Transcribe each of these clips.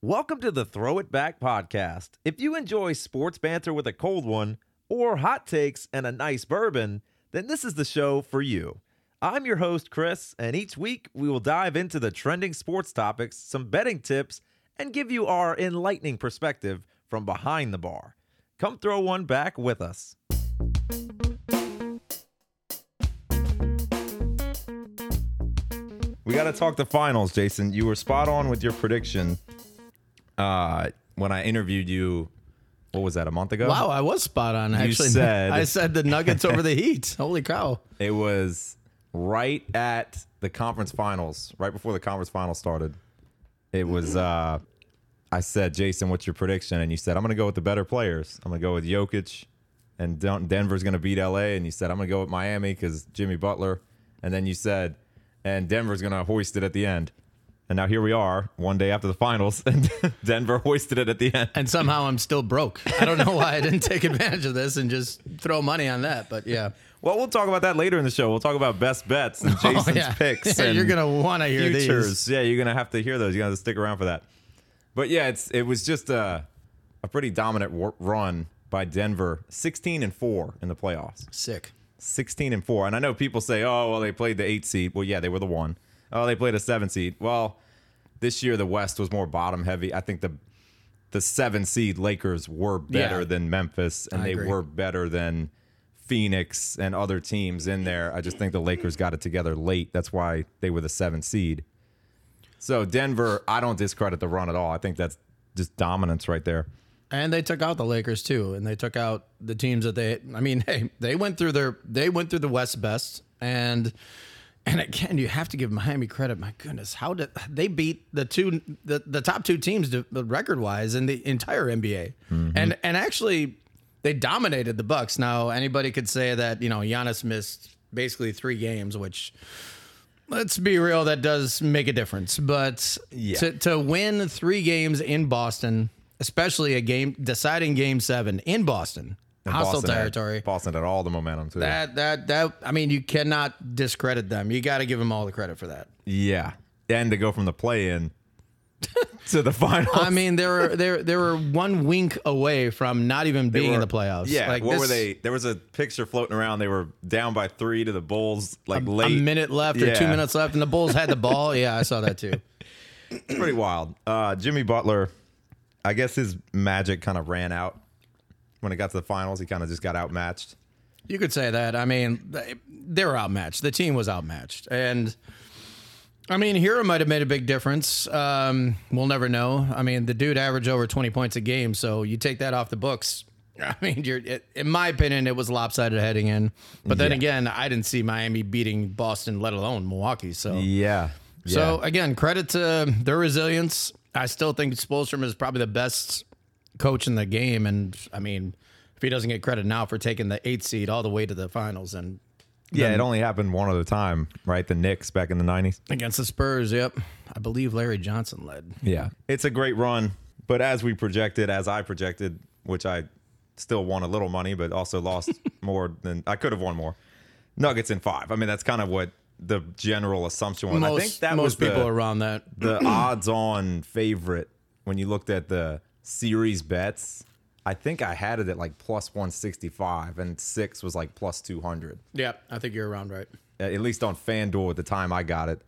Welcome to the Throw It Back podcast. If you enjoy sports banter with a cold one or hot takes and a nice bourbon, then this is the show for you. I'm your host, Chris, and each week we will dive into the trending sports topics, some betting tips, and give you our enlightening perspective from behind the bar. Come throw one back with us. We got to talk the finals, Jason. You were spot on with your prediction uh, when I interviewed you. What was that? A month ago? Wow, I was spot on. Actually, said- I said the Nuggets over the Heat. Holy cow! It was right at the conference finals, right before the conference finals started. It was. uh I said, Jason, what's your prediction? And you said, I'm going to go with the better players. I'm going to go with Jokic, and Denver's going to beat LA. And you said, I'm going to go with Miami because Jimmy Butler. And then you said, and Denver's going to hoist it at the end. And now here we are, one day after the finals, and Denver hoisted it at the end. And somehow I'm still broke. I don't know why I didn't take advantage of this and just throw money on that. But yeah, Well, we'll talk about that later in the show. We'll talk about best bets and oh, Jason's Oh, yeah. picks. Yeah, and you're gonna want to hear futures. these. Yeah, you're gonna have to hear those. You're gonna have to stick around for that. But yeah, it's it was just a a pretty dominant war- run by Denver, 16 and four in the playoffs. Sick. 16 and four. And I know people say, oh, well, they played the eight seed. Well, yeah, they were the one. Oh, they played a seven seed. Well, this year the West was more bottom heavy. I think the the seven seed Lakers were better Yeah. than Memphis, and I they agree. were better than Phoenix and other teams in there. I just think the Lakers got it together late. That's why they were the seven seed. So Denver, I don't discredit the run at all. I think that's just dominance right there. And they took out the Lakers too, and they took out the teams that they. I mean, hey, they went through their. They went through the West best, and and again, you have to give Miami credit. My goodness, how did they beat the two the, the top two teams record wise in the entire NBA, mm-hmm. and and actually they dominated the Bucks. Now anybody could say that you know Giannis missed basically three games, which. Let's be real, that does make a difference. But Yeah. to, to win three games in Boston, especially a game deciding game seven in Boston, And hostile Boston had- territory. Boston had all the momentum too. That that that I mean, you cannot discredit them. You got to give them all the credit for that. yeah, and to go from the play in to the final. I mean, they were they they were one wink away from not even being in the playoffs. Yeah, like what were they? There was a picture floating around. They were down by three to the Bulls, like A late. A minute left or two minutes left, and the Bulls had the ball. Yeah, I saw that too. Pretty wild. Uh, Jimmy Butler, I guess his magic kind of ran out when it got to the finals. He kind of just got outmatched. You could say that. I mean, they, they were outmatched. The team was outmatched, and I mean, Herro might have made a big difference. Um, we'll never know. I mean, the dude averaged over twenty points a game, so you take that off the books. I mean, you're, it, in my opinion, it was lopsided heading in. But then Yeah. again, I didn't see Miami beating Boston, let alone Milwaukee. So, Yeah. so again, credit to their resilience. I still think Spoelstra is probably the best coach in the game, and I mean, if he doesn't get credit now for taking the eighth seed all the way to the finals and yeah, it only happened one other time, right? The Knicks back in the nineties. against the Spurs, yep, I believe Larry Johnson led. Yeah, it's a great run. But as we projected, as I projected, which I still won a little money, but also lost more than I could have won more. Nuggets in five. I mean, that's kind of what the general assumption was. Most, I think that most was the, people around that. the odds-on favorite when you looked at the series bets. I think I had it at like plus 165, and six was like plus 200. Yeah, I think you're around right. At least on FanDuel at the time I got it.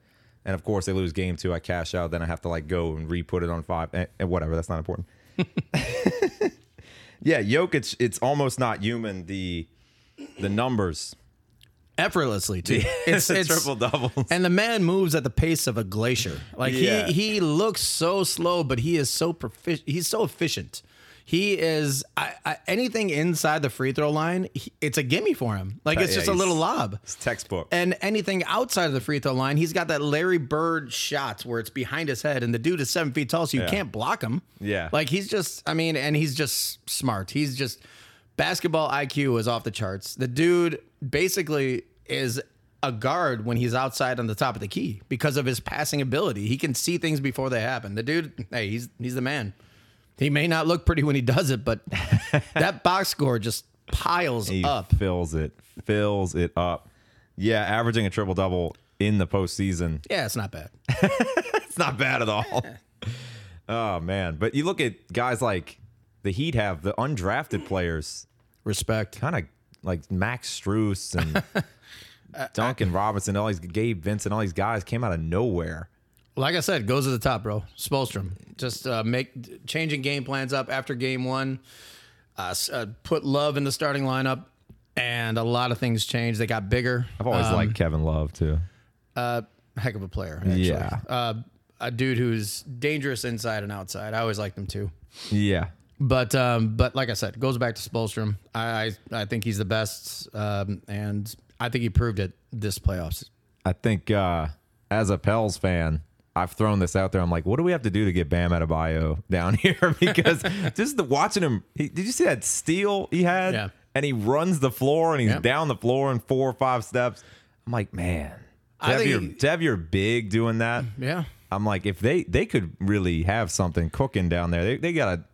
And of course, they lose game two. I cash out. Then I have to like go and re put it on five. And, and whatever. That's not important. yeah, Jokic. It's almost not human. The the numbers. Effortlessly too. It's, It's triple doubles. and the man moves at the pace of a glacier. Like Yeah. he he looks so slow, but he is so proficient. He's so efficient. He is I, I, anything inside the free throw line. He, it's a gimme for him. Like uh, it's Yeah, just a little lob. It's textbook. And anything outside of the free throw line, he's got that Larry Bird shot where it's behind his head, and the dude is seven feet tall, so you Yeah. can't block him. Yeah. like he's just, I mean, and he's just smart. He's just basketball IQ is off the charts. The dude basically is a guard when he's outside on the top of the key because of his passing ability. He can see things before they happen. The dude, hey, he's he's the man. He may not look pretty when he does it, but that box score just piles He up. fills it, fills it up. Yeah, averaging a triple double in the postseason. Yeah, it's not bad. It's not bad at all. Oh man, but you look at guys like the Heat have the undrafted players, Respect. kind of like Max Strus and Duncan Robinson, all these Gabe Vincent, all these guys came out of nowhere. Like I said, goes to the top, bro. Spoelstra just uh, make changing game plans up after game one. Uh, uh, put love in the starting lineup, and a lot of things changed. They got bigger. I've always Um, liked Kevin Love too. uh, heck of a player. Actually. Yeah. uh, a dude who's dangerous inside and outside. I always liked him too. Yeah, But um, but like I said, goes back to Spoelstra. I I, I think he's the best, um, and I think he proved it this playoffs. I think uh, as a Pels fan, I've thrown this out there. I'm like, what do we have to do to get Bam Adebayo down here? because just the, watching him, he, did you see that steal he had? Yeah. And he runs the floor and he's Yep. down the floor in four or five steps. I'm like, man, to I have, your, he- to have your big doing that. Yeah. I'm like, if they they could really have something cooking down there, they, they gotta.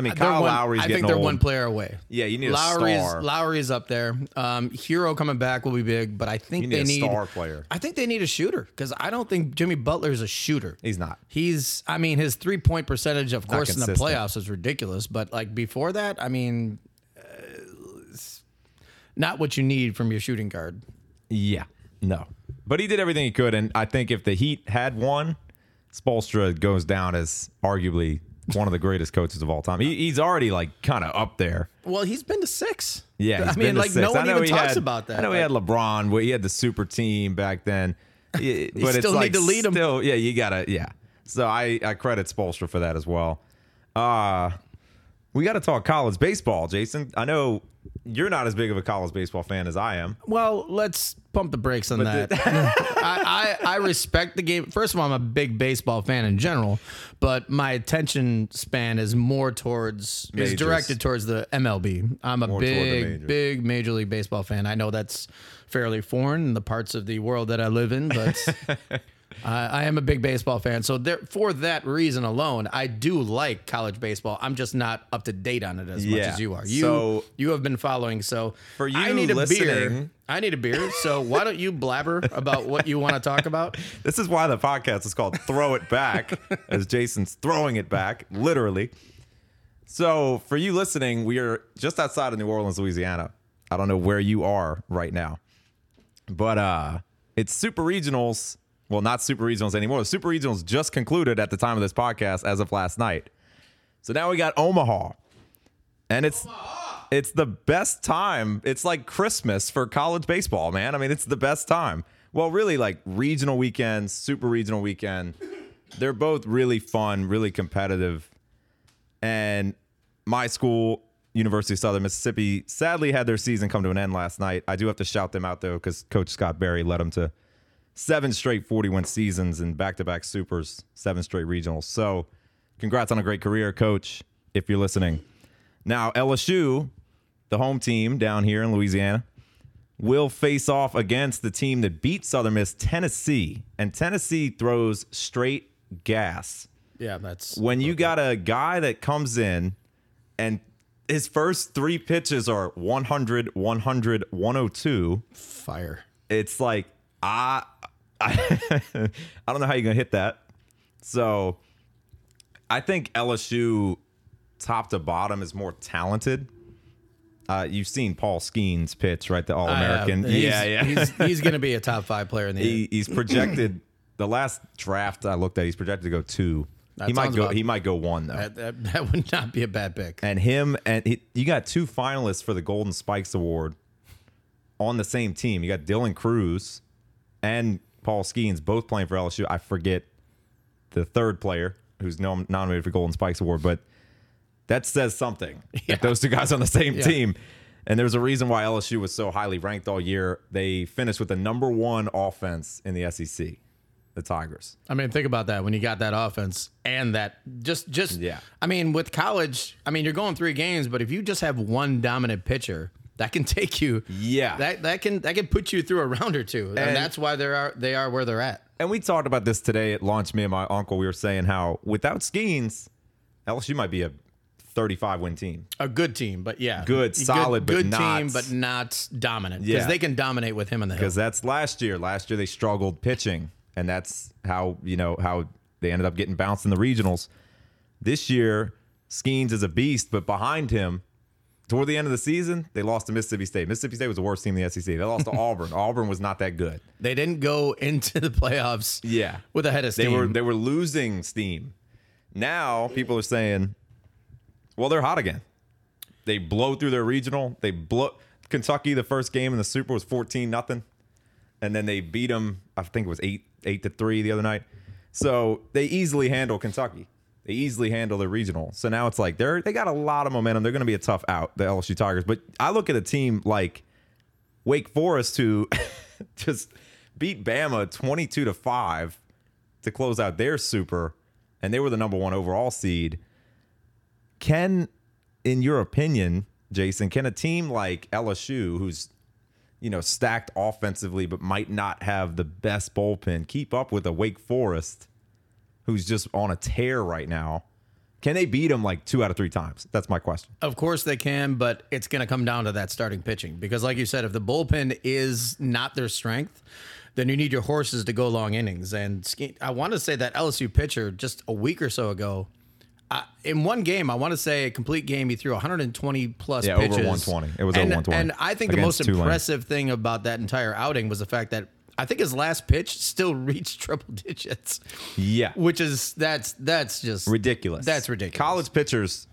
I mean, Kyle one- Lowry's I getting think they're old. one player away. Yeah, you need a Lowry's star. Lowry's up there. Um, Herro coming back will be big, but I think You they need a need star player. I think they need a shooter because I don't think Jimmy Butler is a shooter. He's not. He's. I mean, his three point percentage, of course, in the playoffs is ridiculous. But like before that, I mean, uh, not what you need from your shooting guard. Yeah, no. But he did everything he could, and I think if the Heat had won, Spoelstra goes down as arguably one of the greatest coaches of all time. He, he's already like kind of up there. Well, he's been to six. Yeah, I he's mean, like six. no one even talks had- about that. I know he had LeBron, but he had the super team back then. But it's still like need to lead 'em. Still, yeah, you gotta, yeah. So I I credit Spoelstra for that as well. Uh we got to talk college baseball, Jason. I know you're not as big of a college baseball fan as I am. Well, let's pump the brakes on that. I, I, I respect the game. First of all, I'm a big baseball fan in general, but my attention span is more towards Majors. is directed towards the MLB. I'm a More big, big Major League Baseball fan. I know that's fairly foreign in the parts of the world that I live in, but I, I am a big baseball fan. So there, for that reason alone, I do like college baseball. I'm just not up to date on it as much Yeah. as you are. You So- you have been following. So For you, I you need a beer. listening- I need a beer. So why don't you blabber about what you want to talk about? This is why the podcast is called Throw It Back, as Jason's throwing it back, literally. So, for you listening, we are just outside of New Orleans, Louisiana. I don't know where you are right now, but uh, it's Super Regionals. Well, not Super Regionals anymore. The Super Regionals just concluded at the time of this podcast as of last night. So now we got Omaha, and it's it's the best time. It's like Christmas for college baseball, man. I mean, it's the best time. Well, really, like regional weekends, super regional weekend. They're both really fun, really competitive. And my school, University of Southern Mississippi, sadly had their season come to an end last night. I do have to shout them out though, because Coach Scott Berry led them to seven straight 41 seasons and back-to-back supers, seven straight regionals. So, congrats on a great career, Coach. If you're listening, now LSU, the home team down here in Louisiana, will face off against the team that beat Southern Miss, Tennessee, and Tennessee throws straight gas Yeah, that's when you got a guy that comes in and his first three pitches are 100 100 102 fire. it's like i i, I don't know how you're gonna hit that so i think lsu top to bottom is more talented uh, you've seen Paul Skenes pitch, right? The All American. Yeah, yeah. He's, he's going to be a top five player in the he, he's projected. the last draft I looked at, he's projected to go two. That he might go. about- he might go one though. that, that, that would not be a bad pick. and him and he, you got two finalists for the Golden Spikes Award on the same team. You got Dylan Crews and Paul Skenes both playing for LSU. I forget the third player who's nom- nominated for Golden Spikes Award, but that says something. Yeah. Those two guys on the same Yeah. team. And there's a reason why LSU was so highly ranked all year. They finished with the number one offense in the SEC, the Tigers. I mean, think about that when you got that offense and that just just Yeah. I mean, with college, I mean, you're going three games, but if you just have one dominant pitcher, that can take you. Yeah. That that can that can put you through a round or two, and, And- that's why they are they are where they're at. And we talked about this today at launch. Me and my uncle, we were saying how without Skenes, LSU might be a 35 win team. A good team, but yeah, Good, solid, but good not- team, but not dominant because Yeah. they can dominate with him in the. Because that's last year. Last year they struggled pitching, and that's how you know how they ended up getting bounced in the regionals. This year, Skenes is a beast, but behind him, toward the end of the season, they lost to Mississippi State. Mississippi State was the worst team in the SEC. They lost to Auburn. Auburn was not that good. They didn't go into the playoffs Yeah. with a head of steam. They were they were losing steam. Now people are saying, well, they're hot again. They blow through their regional. They blow Kentucky. The first game in the Super was fourteen nothing, and then they beat them. I think it was eight eight to three the other night. So they easily handle Kentucky. They easily handle the regional. So now it's like they're they got a lot of momentum. They're going to be a tough out, the LSU Tigers. But I look at a team like Wake Forest who just beat Bama twenty two to five to close out their super, and they were the number one overall seed. Can, in your opinion, Jason, can a team like LSU, who's you know stacked offensively but might not have the best bullpen, keep up with a Wake Forest, who's just on a tear right now? Can they beat him like two out of three times? That's my question. Of course they can, but it's going to come down to that starting pitching because, like you said, if the bullpen is not their strength, then you need your horses to go long innings. And I want to say that LSU pitcher just a week or so ago, uh, in one game, I want to say a complete game, he threw 120 plus Yeah, over pitches. 120. It was over and, 120 And I think the most Tulane. impressive thing about that entire outing was the fact that I think his last pitch still reached triple digits, Yeah, which is that's that's just ridiculous. That's ridiculous. College pitchers,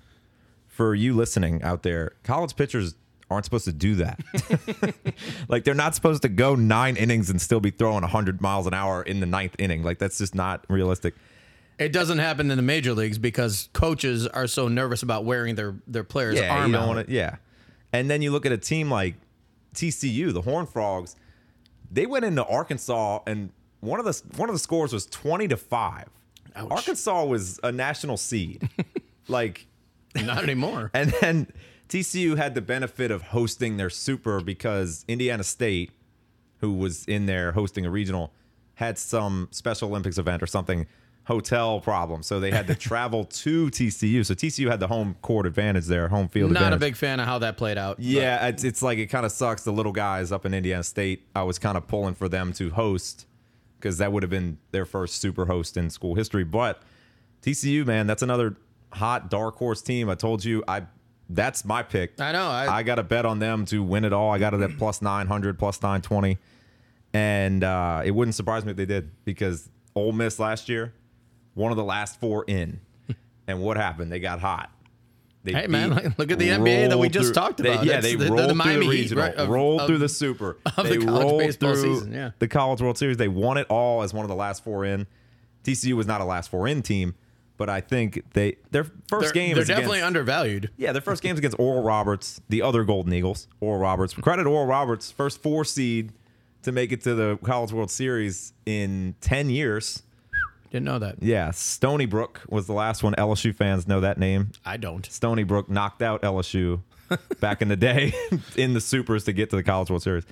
for you listening out there, college pitchers aren't supposed to do that. like they're not supposed to go nine innings and still be throwing 100 miles an hour in the ninth inning. Like that's just not realistic. It doesn't happen in the major leagues because coaches are so nervous about wearing their their players' Yeah, arm you don't out. want to. Yeah, and then you look at a team like TCU, the Horned Frogs. They went into Arkansas, and one of the one of the scores was 20 to five. Ouch. Arkansas was a national seed. like Not anymore. And then TCU had the benefit of hosting their super because Indiana State, who was in there hosting a regional, had some Special Olympics event or something hotel problem. So they had to travel to TCU. So TCU had the home court advantage there, home field Not a big fan of how that played out. Yeah, it's, it's like it kind of sucks. The little guys up in Indiana State, I was kind of pulling for them to host because that would have been their first super host in school history. But TCU, man, that's another hot dark horse team. I told you, I that's my pick. I know. I, I got to bet on them to win it all. I got it at plus 900, plus 920. And uh, it wouldn't surprise me if they did because Ole Miss last year, one of the last four in. and what happened? They got hot. They Hey, man, look at the NBA that we just through- talked they- about. yeah, That's they the- they're the rolled through Miami the Heat, regional, right, of- rolled of- through the Super. of the they college rolled through season, yeah. the College World Series. They won it all as one of the last four in. TCU was not a last four in team, but I think they their 1st They're, game they're is definitely against, undervalued. yeah, their first game's against Oral Roberts, the other Golden Eagles. Oral Roberts. Hmm. Credit Oral Roberts, first four seed to make it to the College World Series in 10 years. Didn't know that. Yeah, Stony Brook was the last one. LSU fans know that name. I don't. Stony Brook knocked out LSU back in the day in the supers to get to the College World Series.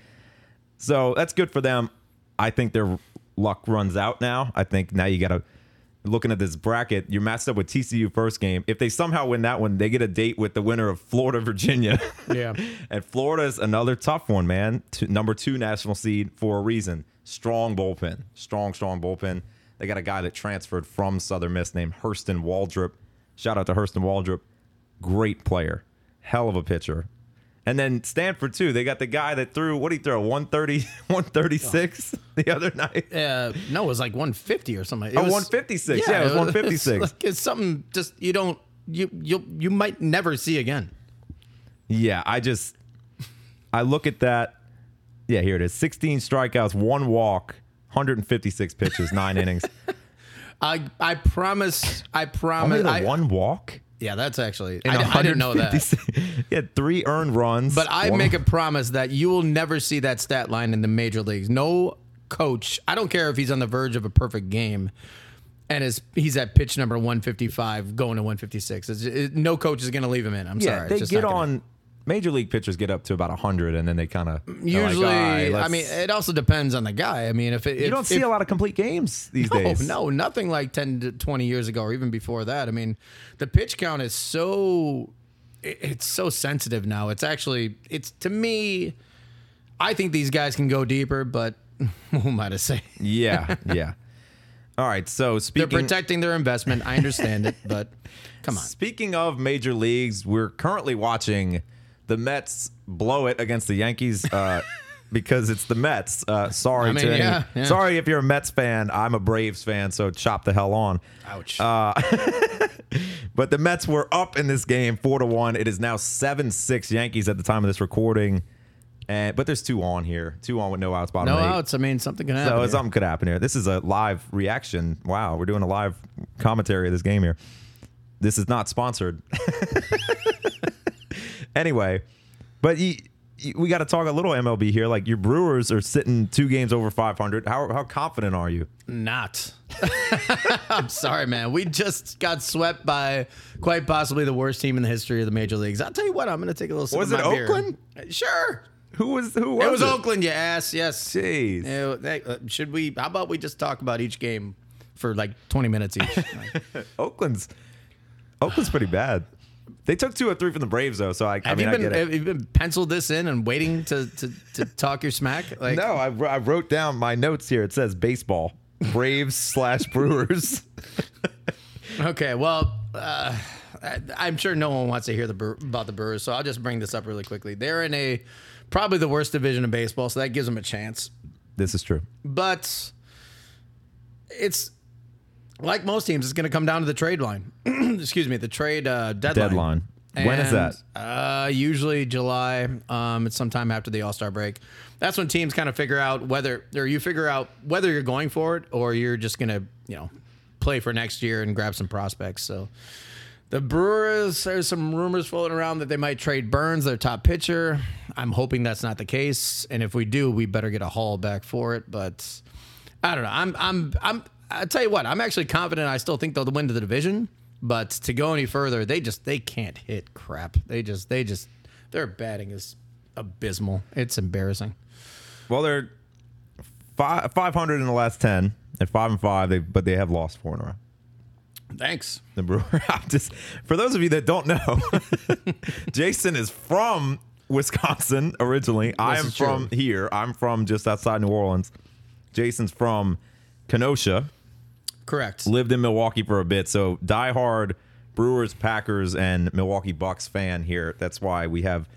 So that's good for them. I think their luck runs out now. I think now you got to looking at this bracket. You're matched up with TCU first game. If they somehow win that one, they get a date with the winner of Florida Virginia. Yeah. and Florida is another tough one, man. Two, number two national seed for a reason. Strong bullpen. Strong, strong bullpen. They got a guy that transferred from Southern Miss named Hurston Waldrop. Shout out to Hurston Waldrop. Great player. Hell of a pitcher. And then Stanford, too. They got the guy that threw, what did he throw? 130, 136 the other night? Uh, no, it was like 150 or something. It Oh, was, 156. Yeah, it was 156. It's, like, it's something just you don't you you you might never see again. Yeah, I just I look at that. Yeah, here it is. 16 strikeouts, one walk, 156 pitches, nine innings. I I promise. I Only promise. the I, one walk. yeah, that's actually. I, I didn't know that. 156 He had three earned runs. But I One- make a promise that you will never see that stat line in the major leagues. No coach, I don't care if he's on the verge of a perfect game and is he's at pitch number 155 going to 156. It's, it, no coach is going to leave him in. I'm yeah, sorry. they It's just get on. Major league pitchers get up to about 100, and then they kind of Usually, I mean, it also depends on the guy. I mean, if it, you if, don't see if, a lot of complete games these No, days. no, nothing like 10 to 20 years ago or even before that. I mean, the pitch count is so it- it's so sensitive now. It's actually it's to me I think these guys can go deeper, but who am I to say? Yeah, yeah. All right. So speaking, They're protecting their investment. I understand it, but come on. speaking of major leagues, we're currently watching the Mets blow it against the Yankees. Uh, Because it's the Mets. Uh, sorry I mean, to any, yeah, yeah. sorry if you're a Mets fan. I'm a Braves fan, so chop the hell on. Ouch. But the Mets were up in this game four to one. It is now seven six Yankees at the time of this recording, and but there's two on here, two on with no outs, bottom no eight. outs. I mean, something can happen. So here. something could happen here. This is a live reaction. Wow, we're doing a live commentary of this game here. This is not sponsored. anyway, but you, you, we got to talk a little MLB here. Like your Brewers are sitting two games over 500. How how confident are you? Not. I'm sorry, man. We just got swept by quite possibly the worst team in the history of the major leagues. I'll tell you what. I'm going to take a little. Sip Was of it my beer. Oakland? Sure. Who was who was It was Oakland, you ass. Yes. Jeez. Uh, should we? How about we just talk about each game for like 20 minutes each? Oakland's Oakland's pretty bad. They took two or three from the Braves though, so I, I have mean you I been get it. have you been penciled this in and waiting to to, to talk your smack? Like, No, I, I wrote down my notes here. It says baseball, Braves slash Brewers. Okay, well, uh, I, I'm sure no one wants to hear the about the Brewers, so I'll just bring this up really quickly. They're in a probably the worst division of baseball, so that gives them a chance. This is true. But it's like most teams, it's going to come down to the trade line. Excuse me, the trade uh, deadline. Deadline. When is And, that? Uh, usually July. Um, it's sometime after the All Star break. That's when teams kind of figure out whether, or you figure out whether you're going for it or you're just gonna, you know, play for next year and grab some prospects. So the Brewers, there's some rumors floating around that they might trade Burnes, their top pitcher. I'm hoping that's not the case, and if we do, we better get a haul back for it. But I don't know. I'm, I'm, I'm. I tell you what, I'm actually confident. I still think they'll win the division, but to go any further, they just they can't hit crap. They just they just their batting is abysmal. It's embarrassing. Well, they're five, 500 in the last 10 and 5 and 5, they, but they have lost four in a row. Thanks. The Brewer. Just for those of you that don't know, Jason is from Wisconsin originally. I am from here. I'm from just outside New Orleans. Jason's from Kenosha. Correct. lived in Milwaukee for a bit, so diehard Brewers, Packers, and Milwaukee Bucks fan here. That's why we have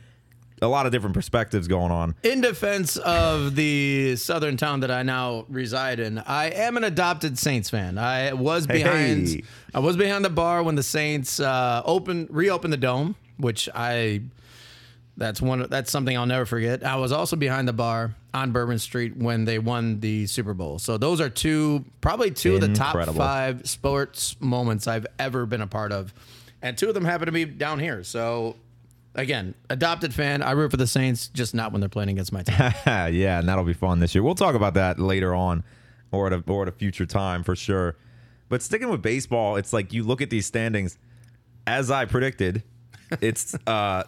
a lot of different perspectives going on. In defense of the southern town that I now reside in, I am an adopted Saints fan. I was behind hey. I was behind the bar when the Saints uh, opened reopened the dome, which I that's one that's something I'll never forget. I was also behind the bar on Bourbon Street when they won the Super Bowl. So those are two probably two of the top 5 sports moments I've ever been a part of. And two of them happen to be down here. So again, adopted fan. I root for the Saints, just not when they're playing against my team. yeah, and that'll be fun this year. We'll talk about that later on, or at a or at a future time for sure. But sticking with baseball, it's like you look at these standings, as I predicted, it's uh,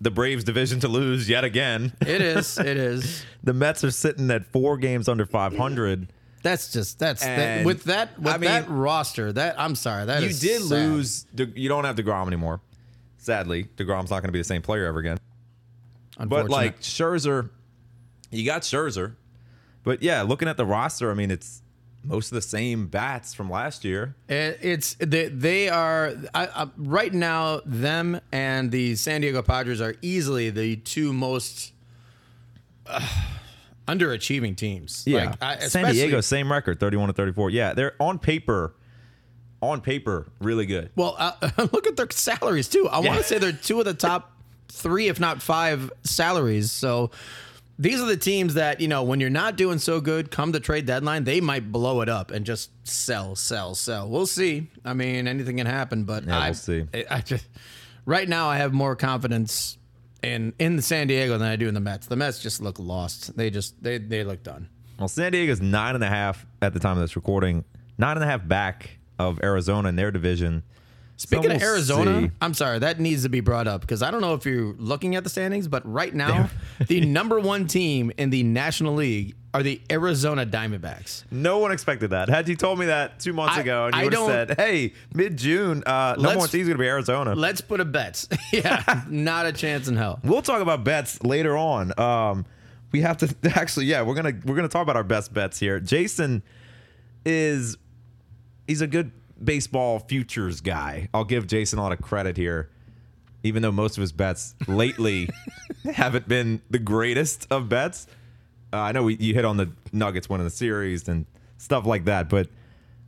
the Braves division to lose yet again. It is. It is. The Mets are sitting at four games under 500. That's just that's that, And, with that with I mean- that roster. That I'm sorry. That You is did sad. lose. De- You don't have Degrom anymore. Sadly, Degrom's not going to be the same player ever again. But Unfortunate. like Scherzer, you got Scherzer. But yeah, looking at the roster, I mean, it's most of the same bats from last year. It- It's they, they are I, I, right now. Them and the San Diego Padres are easily the two most uh, underachieving teams. Like, I, San Diego, same record, thirty-one to thirty-four. Yeah, they're on paper, on paper, really good. Well, uh, look at their salaries too. I want to say they're two of the top three, if not five, salaries. So these are the teams that you know when you're not doing so good, come the trade deadline, they might blow it up and just sell, sell, sell. We'll see. I mean, anything can happen, but Yeah, I, we'll see. I, I just right now I have more confidence in in the San Diego than I do in the Mets. The Mets just look lost. They just they they look done. Well, San Diego's nine and a half at the time of this recording, nine and a half back of Arizona in their division. Speaking So of we'll Arizona, see. I'm sorry, that needs to be brought up because I don't know if you're looking at the standings, but right now, the number one team in the National League are the Arizona Diamondbacks. No one expected that. Had you told me that two months I- ago, and I you would have said, "Hey, mid June, uh, number Let's- one team's going to be Arizona." Let's put a bet. yeah, not a chance in hell. We'll talk about bets later on. Um, we have to actually, yeah, we're gonna we're gonna talk about our best bets here. Jason is he's a good baseball futures guy. I'll give Jason a lot of credit here, even though most of his bets lately haven't been the greatest of bets. Uh, I know we, you hit on the Nuggets winning the series and stuff like that, but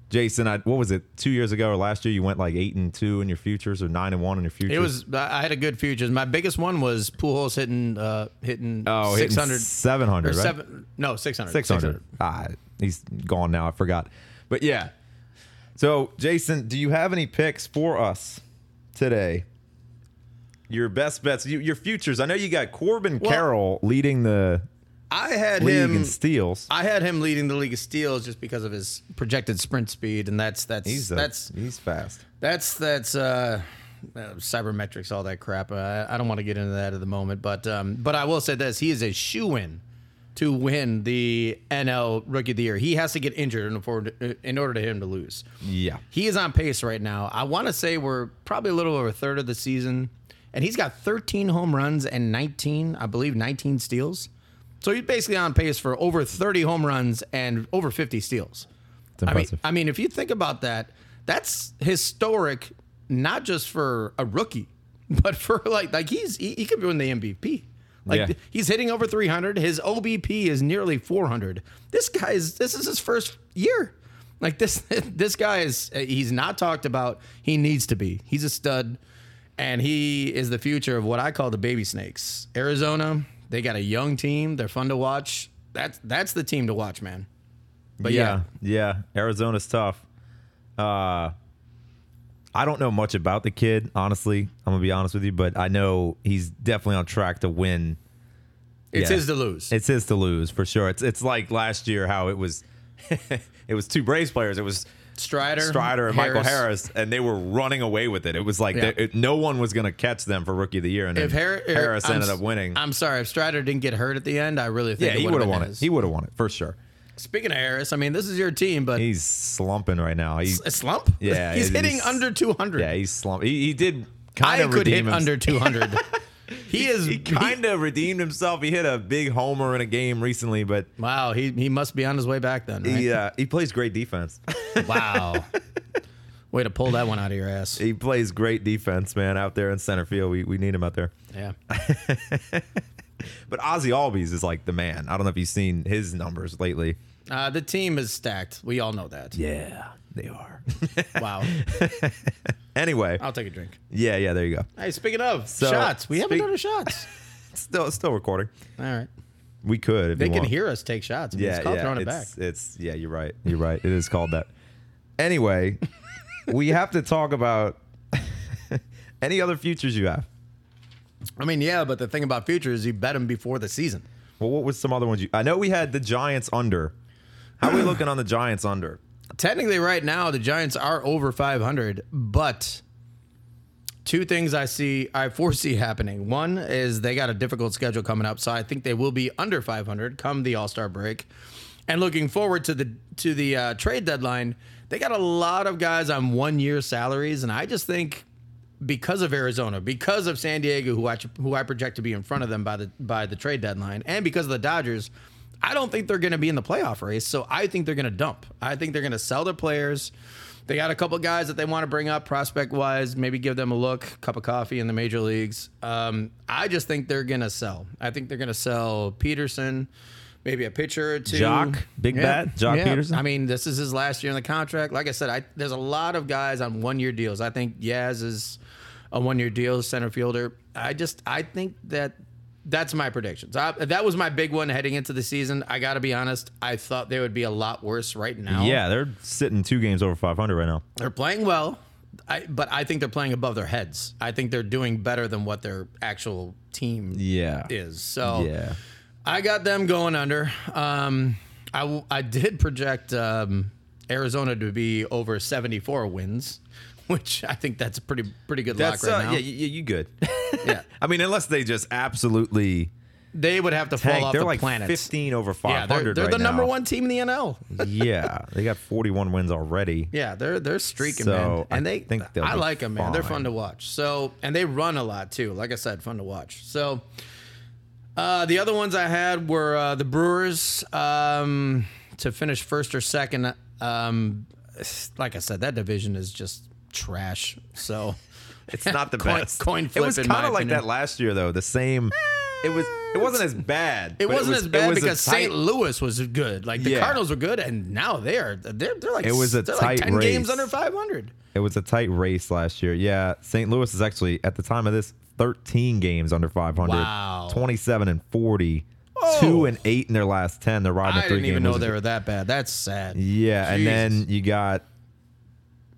Jason, I, what was it? Two years ago or last year, you went like eight and two in your futures or nine and one in your futures. It was. I had a good futures. My biggest one was Pujols hitting uh, hitting oh 600 seven hundred, right? seven. No, 600. 600. Ah, he's gone now. I forgot. But yeah. So, Jason, do you have any picks for us today? Your best bets, you, your futures. I know you got Corbin Well- Carroll leading the I had league him. in steals. I had him leading the league of steals just because of his projected sprint speed, and that's that's He's a, that's he's fast. that's that's uh, uh, sabermetrics, all that crap. Uh, I don't want to get into that at the moment, but um, but I will say this: he is a shoe in to win the NL Rookie of the Year. He has to get injured in order uh, in order to him to lose. Yeah. He is on pace right now. I want to say we're probably a little over a third of the season, and he's got 13 home runs and 19, I believe, 19 steals. So he's basically on pace for over 30 home runs and over 50 steals. I mean. I mean, if you think about that, that's historic, not just for a rookie, but for like like he's he, he could win the MVP. Like Yeah. he's hitting over 300. His OBP is nearly 400. This guy is this is his first year. Like this this guy is he's not talked about. He needs to be. He's a stud, and he is the future of what I call the baby snakes. Arizona, they got a young team. They're fun to watch. That's that's the team to watch, man. But yeah, yeah, yeah. Arizona's tough. Uh, I don't know much about the kid, honestly. I'm gonna be honest with you, but I know he's definitely on track to win. it's Yeah. his to lose. It's his to lose for sure. It's it's like last year how it was. it was two Braves players. It was Strider, Strider and Michael Harris. Harris, and they were running away with it. It was like Yeah. they- it- no one was going to catch them for Rookie of the Year, and If Har- Harris I'm ended up winning. I'm sorry, if Strider didn't get hurt at the end, I really think yeah, he would have won it. He would have won it for sure. Speaking of Harris, I mean, this is your team, but He's slumping right now. He, a slump. Yeah, he's hitting he's- under 200. yeah, he's slumping. He, he did kind I of could hit redeem under 200. he is. He kind of redeemed himself. He hit a big homer in a game recently, but wow, he he must be on his way back then. Right? he uh, he plays great defense. Wow. Way to pull that one out of your ass. he plays great defense, man, out there in center field. We we need him out there. Yeah. But Ozzie Albies is like the man. I don't know if you've seen his numbers lately. Uh, the team is stacked. We all know that. Yeah, they are. Wow. anyway, I'll take a drink. yeah, yeah, there you go. Hey, speaking of So, shots, we haven't done a shots. Still, still recording. All right. We could if They can want. hear us take shots. I mean, Yeah, it's called yeah. throwing it back. it's yeah. You're right. You're right. It is called that. Anyway, we have to talk about any other futures you have. I mean, yeah, but the thing about future is you bet them before the season. Well, what was some other ones you? I know we had the Giants under. How are we looking on the Giants under? Technically, right now the Giants are over 500, but two things I see, I foresee happening. One is they got a difficult schedule coming up, so I think they will be under 500 come the All Star break. And looking forward to the to the uh, trade deadline, they got a lot of guys on one year salaries, and I just think because of Arizona, because of San Diego, who I who I project to be in front of them by the by the trade deadline, and because of the Dodgers, I don't think they're going to be in the playoff race. So I think they're going to dump. I think they're going to sell their players. They got a couple guys that they want to bring up prospect wise, maybe give them a look, cup of coffee in the major leagues. Um, I just think they're going to sell. I think they're going to sell Pederson, maybe a pitcher or two. Jock? Big bat? Joc Pederson? I mean, this is his last year in the contract. Like I said, I, there's a lot of guys on one year deals. I think Yaz is a one year deal, center fielder. I just I think that that's my predictions. I, that was my big one heading into the season. I got to be honest. I thought they would be a lot worse right now. Yeah, they're sitting two games over 500 right now. they're playing well. I, but I think they're playing above their heads. I think they're doing better than what their actual team Yeah. is. So Yeah. I got them going under. Um, I, I did project um, Arizona to be over 74 wins, which I think that's a pretty pretty good That's lock right uh, now. yeah, you, you good. Yeah. I mean, unless they just absolutely They would have to fall tank. off They're the like planet. 15 over Yeah, 500 they're, they're right the number one team in the NL. yeah, they got 41 wins already. Yeah, they're they're streaking, So, man, and I they think they'll I like them, man. They're fun to watch. So, and they run a lot too. Like I said, fun to watch. So, uh, the other ones I had were uh, the Brewers um, to finish first or second. Um, like I said, that division is just trash. So It's not the Coin- best. coin It was kind of like opinion. that last year, though. The same. It was. It wasn't as bad. it wasn't was- as bad because St. Louis was good. Like the Yeah. Cardinals were good, and now they're they're, they're like It was a they're like tight ten games race. under five hundred. It was a tight race last year. Yeah, St. Louis is actually at the time of this 13 games under 500. Wow. 27 and 40. Oh. 2 and 8 in their last 10. They're riding a I three didn't even know they were that bad. That's sad. Yeah, and then you got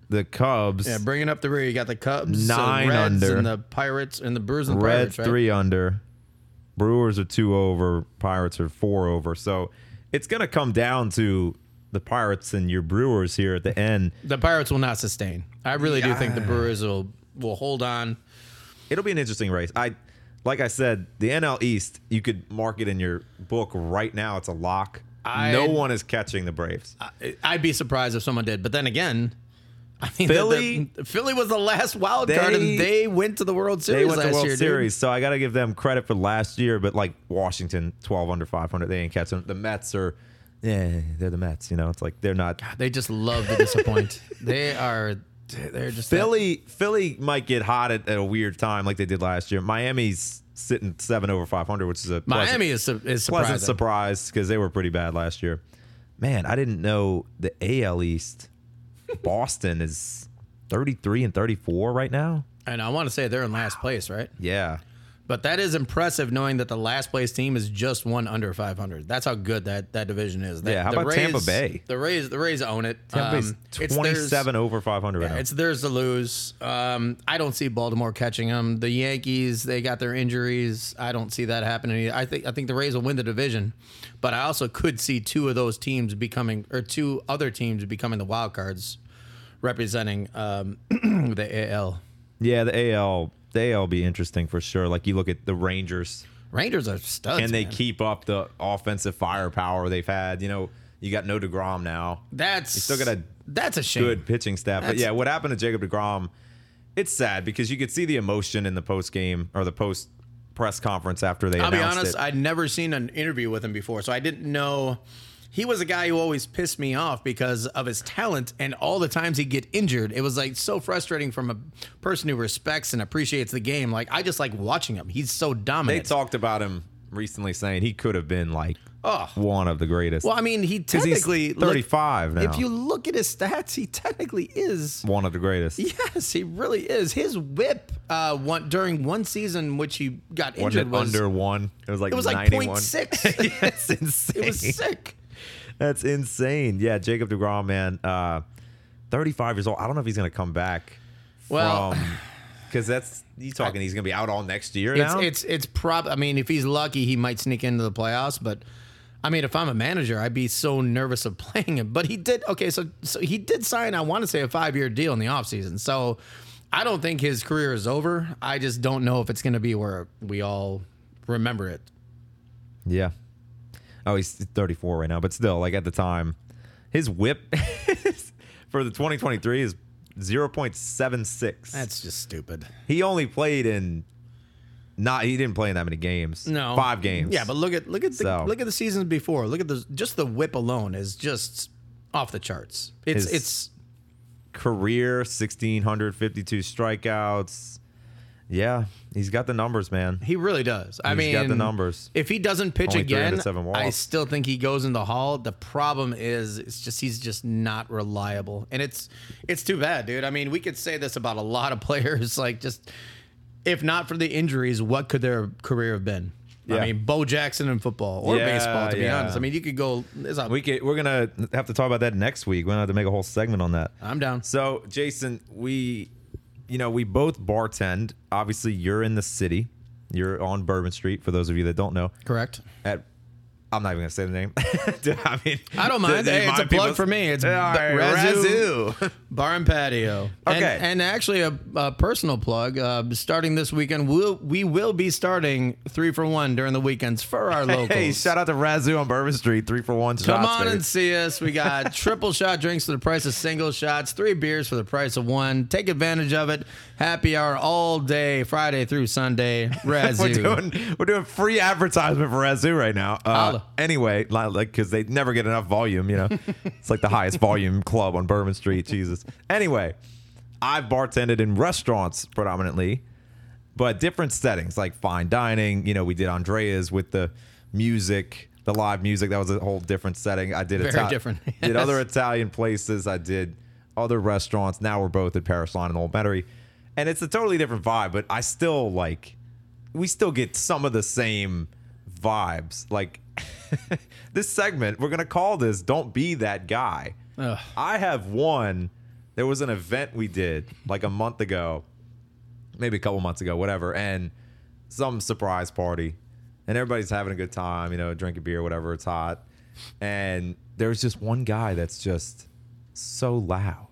the Cubs. Yeah, bringing up the rear, you got the Cubs, Nine Reds, under. and the Pirates, and the Brewers and the Reds Pirates. Right? 3 under. Brewers are 2 over. Pirates are 4 over. So it's going to come down to the Pirates and your Brewers here at the end. The Pirates will not sustain. I really do think the Brewers will will hold on. It'll be an interesting race. I like I said, the NL East, you could mark it in your book right now. It's a lock. I- no one is catching the Braves. I- I'd be surprised if someone did. But then again, I mean, Philly- the, the- Philly was the last wild card, They- and they went to the World Series. They went to last World year. dude. Series, so I got to give them credit for last year. But like Washington, twelve under five hundred, they ain't catching. The Mets are, yeah, they're the Mets. You know, it's like they're not. They just love to disappoint. they are. They're just Philly, Philly might get hot at, at a weird time like they did last year. Miami's sitting seven over five hundred, which is a pleasant- Miami is su- is pleasant surprise because they were pretty bad last year. Man, I didn't know the AL East. Boston is thirty three and thirty four right now. and I want to say they're in last place, right? Yeah, But that is impressive, knowing that the last place team is just one under 500. That's how good that, that division is. The- Yeah, how about Tampa Bay? The Rays, the Rays own it. Tampa Bay's Um, it's twenty over five hundred right Yeah, now. it's theirs to lose. Um, I don't see Baltimore catching them. The Yankees, they got their injuries. I don't see that happening. I think I think the Rays will win the division, but I also could see two of those teams becoming, or two other teams becoming the wild cards, representing um, the AL. Yeah, the AL, the AL will be interesting for sure. Like you look at the Rangers, Rangers are studs. can they man. keep up the offensive firepower they've had? You know, you got no Degrom now, That's still got a that's a shame. good pitching staff. But yeah, what happened to Jacob Degrom? It's sad because you could see the emotion in the post game or the post press conference after they I'll be honest, it. I'd never seen an interview with him before, so I didn't know. He was a guy who always pissed me off because of his talent and all the times he'd get injured. It was like so frustrating from a person who respects and appreciates the game. Like I just like watching him. He's so dominant. they talked about him recently, saying he could have been like Oh. one of the greatest. well, I mean, he technically look- 35 now. If you look at his stats, he technically is. one of the greatest. Yes, he really is. His whip uh, one during one season, which he got injured, was under one? It was like it was like 91. 0.6. That's insane. it was sick. That's insane. Yeah, Jacob DeGrom, man, uh, 35 years old. I don't know if he's going to come back Well- because that's you talking. He's going to be out all next year It's now. it's it's prob. I mean, if he's lucky, he might sneak into the playoffs. But I mean, if I'm a manager, I'd be so nervous of playing him. But he did. Okay, so so he did sign. I want to say a five year deal in the offseason. So I don't think his career is over. I just don't know if it's going to be where we all remember it. yeah. Oh, he's 34 right now, but still, like at the time, his whip for the 2023 is 0.76. That's just stupid. he only played in. Not he didn't play in that many games. No, five games. Yeah, but look at look at the So- look at the seasons before. Look at the just the whip alone is just off the charts. It's His- it's career 1652 strikeouts. Yeah, he's got the numbers, man. He really does. I He's mean, got the numbers. If he doesn't pitch Only again, 307 walks. I still think he goes in the hall. The problem is, it's just he's just not reliable, and it's it's too bad, dude. I mean, we could say this about a lot of players. Like, just if not for the injuries, what could their career have been? I Yeah. mean, Bo Jackson in football or Yeah, baseball, to be yeah. honest. I mean, you could go. There's a, We could, we're gonna have to talk about that next week. We're gonna have to make a whole segment on that. I'm down. So, Jason, we, you know, we both bartend. Obviously, you're in the city. You're on Bourbon Street. For those of you that don't know, Correct. at I'm not even gonna say the name. I mean, I don't mind. do Hey, it's a plug for me. It's right, Razzoo. Razzoo. Bar and patio. And- Okay. And, actually, a, a personal plug. Uh, starting this weekend, we'll, we will be starting three for one during the weekends for our locals. Hey, shout out to Razzoo on Bourbon Street, three for one. Come shots, on baby. and see us. We got triple shot drinks for the price of single shots, three beers for the price of one. Take advantage of it. Happy hour all day, Friday through Sunday. Razzoo. We're doing we're doing free advertisement for Razzoo right now. Uh, Anyway, like because they never get enough volume. You know, it's like the highest volume club on Bourbon Street. Jesus. Anyway, I've bartended in restaurants predominantly, but different settings like fine dining. You know, we did Andrea's with the music, the live music. That was a whole different setting. I did Very different. Did other Italian places. I did other restaurants. Now we're both at Paris Line and Old Metairie. And it's a totally different vibe, but I still like we still get some of the same vibes. Like this segment, we're gonna call this Don't Be That Guy. Ugh. I have one. There was an event we did like a month ago, maybe a couple months ago, whatever, and some surprise party. And everybody's having a good time, you know, drinking beer, whatever, it's hot. And there's just one guy that's just so loud.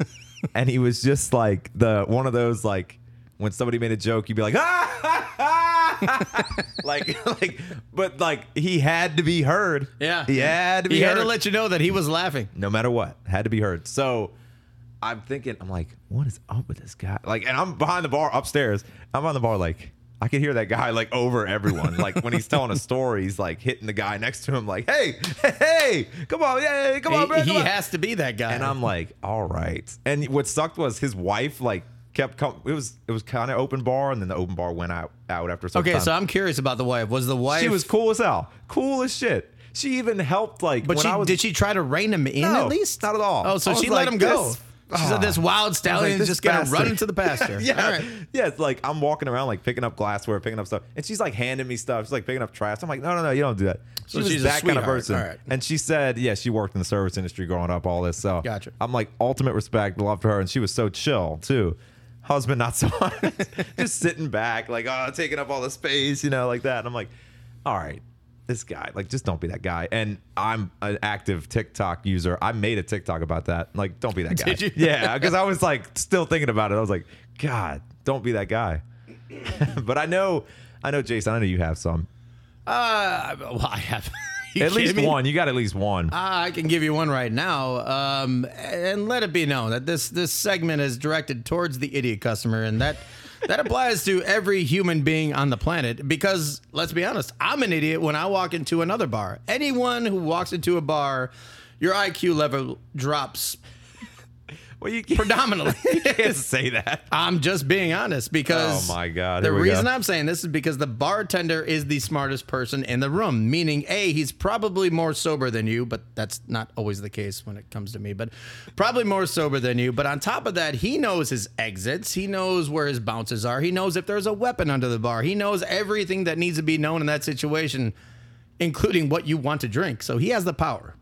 and he was just like the one of those like when somebody made a joke, you'd be like, ah, ha, ha." like, like, but like he had to be heard. Yeah. he had to be He heard had to let you know that he was laughing. no matter what, had to be heard. So I'm thinking, I'm like, what is up with this guy? Like, and I'm behind the bar upstairs. I'm on the bar, like, I can hear that guy like over everyone. like when he's telling a story, he's like hitting the guy next to him, like, hey, hey, come on, yeah, come on, He, bro. he on." has to be that guy. And I'm like, all right. And what sucked was his wife, like, kept com- it was it was kind of open bar, and then the open bar went out out after some okay, time. so I'm curious about the wife. Was the wife? she was cool as hell, cool as shit. She even helped, like, But when she I was did she try to rein him in No, at least? not at all. Oh, so I she let like, him go. this- she said, "This Ah. wild stallion is just gonna run into the pasture." yeah, All right. yeah. It's like I'm walking around like picking up glassware, picking up stuff, and she's like handing me stuff. She's like picking up trash. I'm like, no, no, no, you don't do that. She So was that kind of person. Right. And she said, yeah, she worked in the service industry growing up, all this. So Gotcha. I'm like ultimate respect, love to her, and she was so chill too. Husband, not so much. just sitting back, like oh, taking up all the space, you know, like that. And I'm like, all right. This guy, like, just don't be that guy. And I'm an active TikTok user. I made a TikTok about that. Like, don't be that guy. Did you? Yeah, because I was like still thinking about it. I was like, God, don't be that guy. but I know, I know, Jason. I know you have some. Uh, well, I have. At least me? one. You got at least one. I can give you one right now, um, and let it be known that this this segment is directed towards the idiot customer, and that that applies to every human being on the planet. Because let's be honest, I'm an idiot when I walk into another bar. Anyone who walks into a bar, your IQ level drops well, you can't, predominantly. you can't say that. I'm just being honest because Oh, my God. The reason go. I'm saying this is because the bartender is the smartest person in the room, meaning A, he's probably more sober than you, but that's not always the case when it comes to me, but probably more sober than you. But on top of that, he knows his exits, he knows where his bounces are, he knows if there's a weapon under the bar, he knows everything that needs to be known in that situation, including what you want to drink. So he has the power.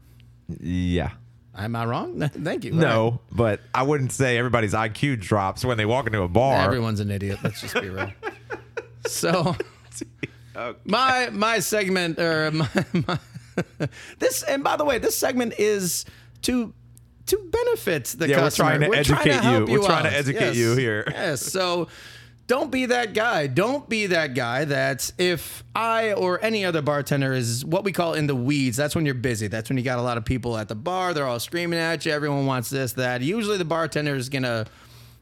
Yeah. Am I wrong? Thank you. No, but I wouldn't say everybody's IQ drops when they walk into a bar. Everyone's an idiot. Let's just be real. So, Okay. my my segment or er, my, my this and by the way, this segment is to to benefit the Yeah, we're customer. trying to educate you. help We're trying to educate Yes. you here. Yes. So. Don't be that guy. Don't be that guy that if I or any other bartender is what we call in the weeds, that's when you're busy. That's when you got a lot of people at the bar. They're all screaming at you. Everyone wants this, that. Usually the bartender is going to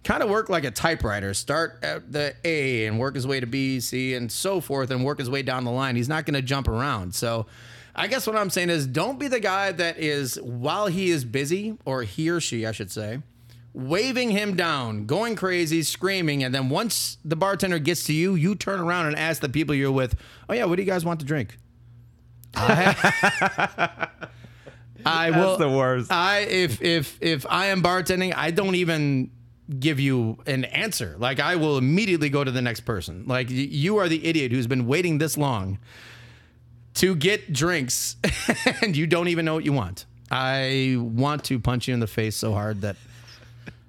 kind of work like a typewriter. Start at the A and work his way to B, C, and so forth, and work his way down the line. He's not going to jump around. So, I guess what I'm saying is, don't be the guy that is while he is busy, or he or she, I should say, waving him down, going crazy, screaming, and then once the bartender gets to you, you turn around and ask the people you're with, "Oh yeah, what do you guys want to drink?" I, I That's the worst. I if if if I am bartending, I don't even give you an answer. Like I will immediately go to the next person. Like y- you are the idiot who's been waiting this long to get drinks and you don't even know what you want. I want to punch you in the face so hard that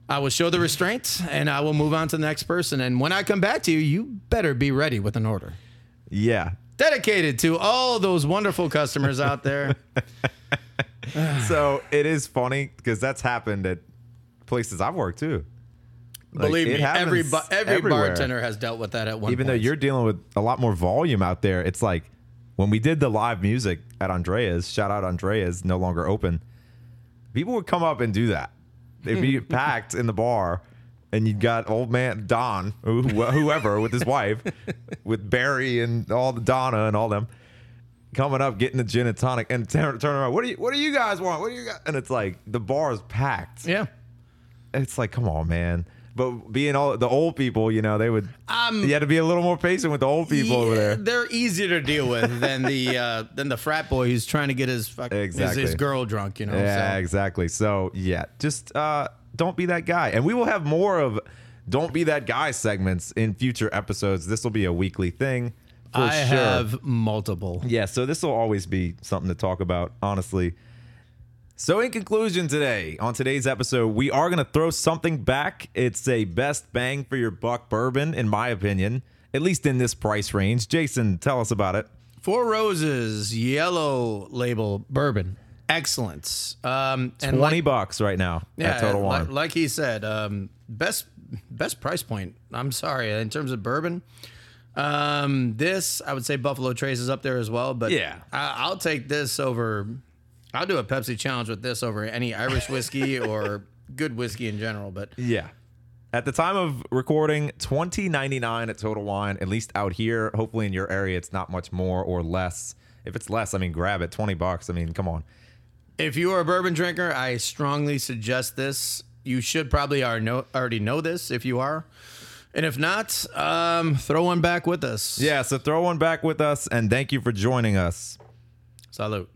I will show the restraint and I will move on to the next person. And when I come back to you, you better be ready with an order. yeah. Dedicated to all those wonderful customers out there. so it is funny because that's happened at places I've worked too. Like, Believe me, every every everywhere. bartender has dealt with that at one. Point. Even though you're dealing with a lot more volume out there, it's like when we did the live music at Andrea's. Shout out Andrea's, no longer open. People would come up and do that. They'd be packed in the bar, and you'd got old man Don, who- whoever, with his wife, with Barry and all the Donna and all them coming up, getting the gin and tonic, and turn, turn around. What do you What do you guys want? What do you got? And it's like the bar is packed. yeah. It's like, come on, man. But being all the old people, you know, they would. Um, you had to be a little more patient with the old people over there. They're easier to deal with than the uh, than the frat boy who's trying to get his fuck, his- Exactly. his, girl drunk. You know. Yeah, so. exactly. So yeah, just uh, don't be that guy, and we will have more of "Don't Be That Guy" segments in future episodes. This will be a weekly thing for I sure. have multiple. Yeah, so this will always be something to talk about, honestly. So, in conclusion, today, on today's episode, we are going to throw something back. It's a best bang for your buck bourbon, in my opinion, at least in this price range. Jason, tell us about it. Four Roses yellow label bourbon. Excellent. Um, and 20 like, bucks right now at Total like, like he said, um, best best price point. I'm sorry in terms of bourbon. Um, this I would say Buffalo Trace is up there as well, but Yeah. I, I'll take this over. I'll do a Pepsi challenge with this over any Irish whiskey or good whiskey in general. But Yeah. At the time of recording, twenty ninety nine at Total Wine, at least out here. Hopefully in your area, it's not much more or less. If it's less, I mean, grab it. Twenty bucks. I mean, come on. If you are a bourbon drinker, I strongly suggest this. You should probably already know this if you are. And if not, um, throw one back with us. Yeah. So throw one back with us, and thank you for joining us. Salute.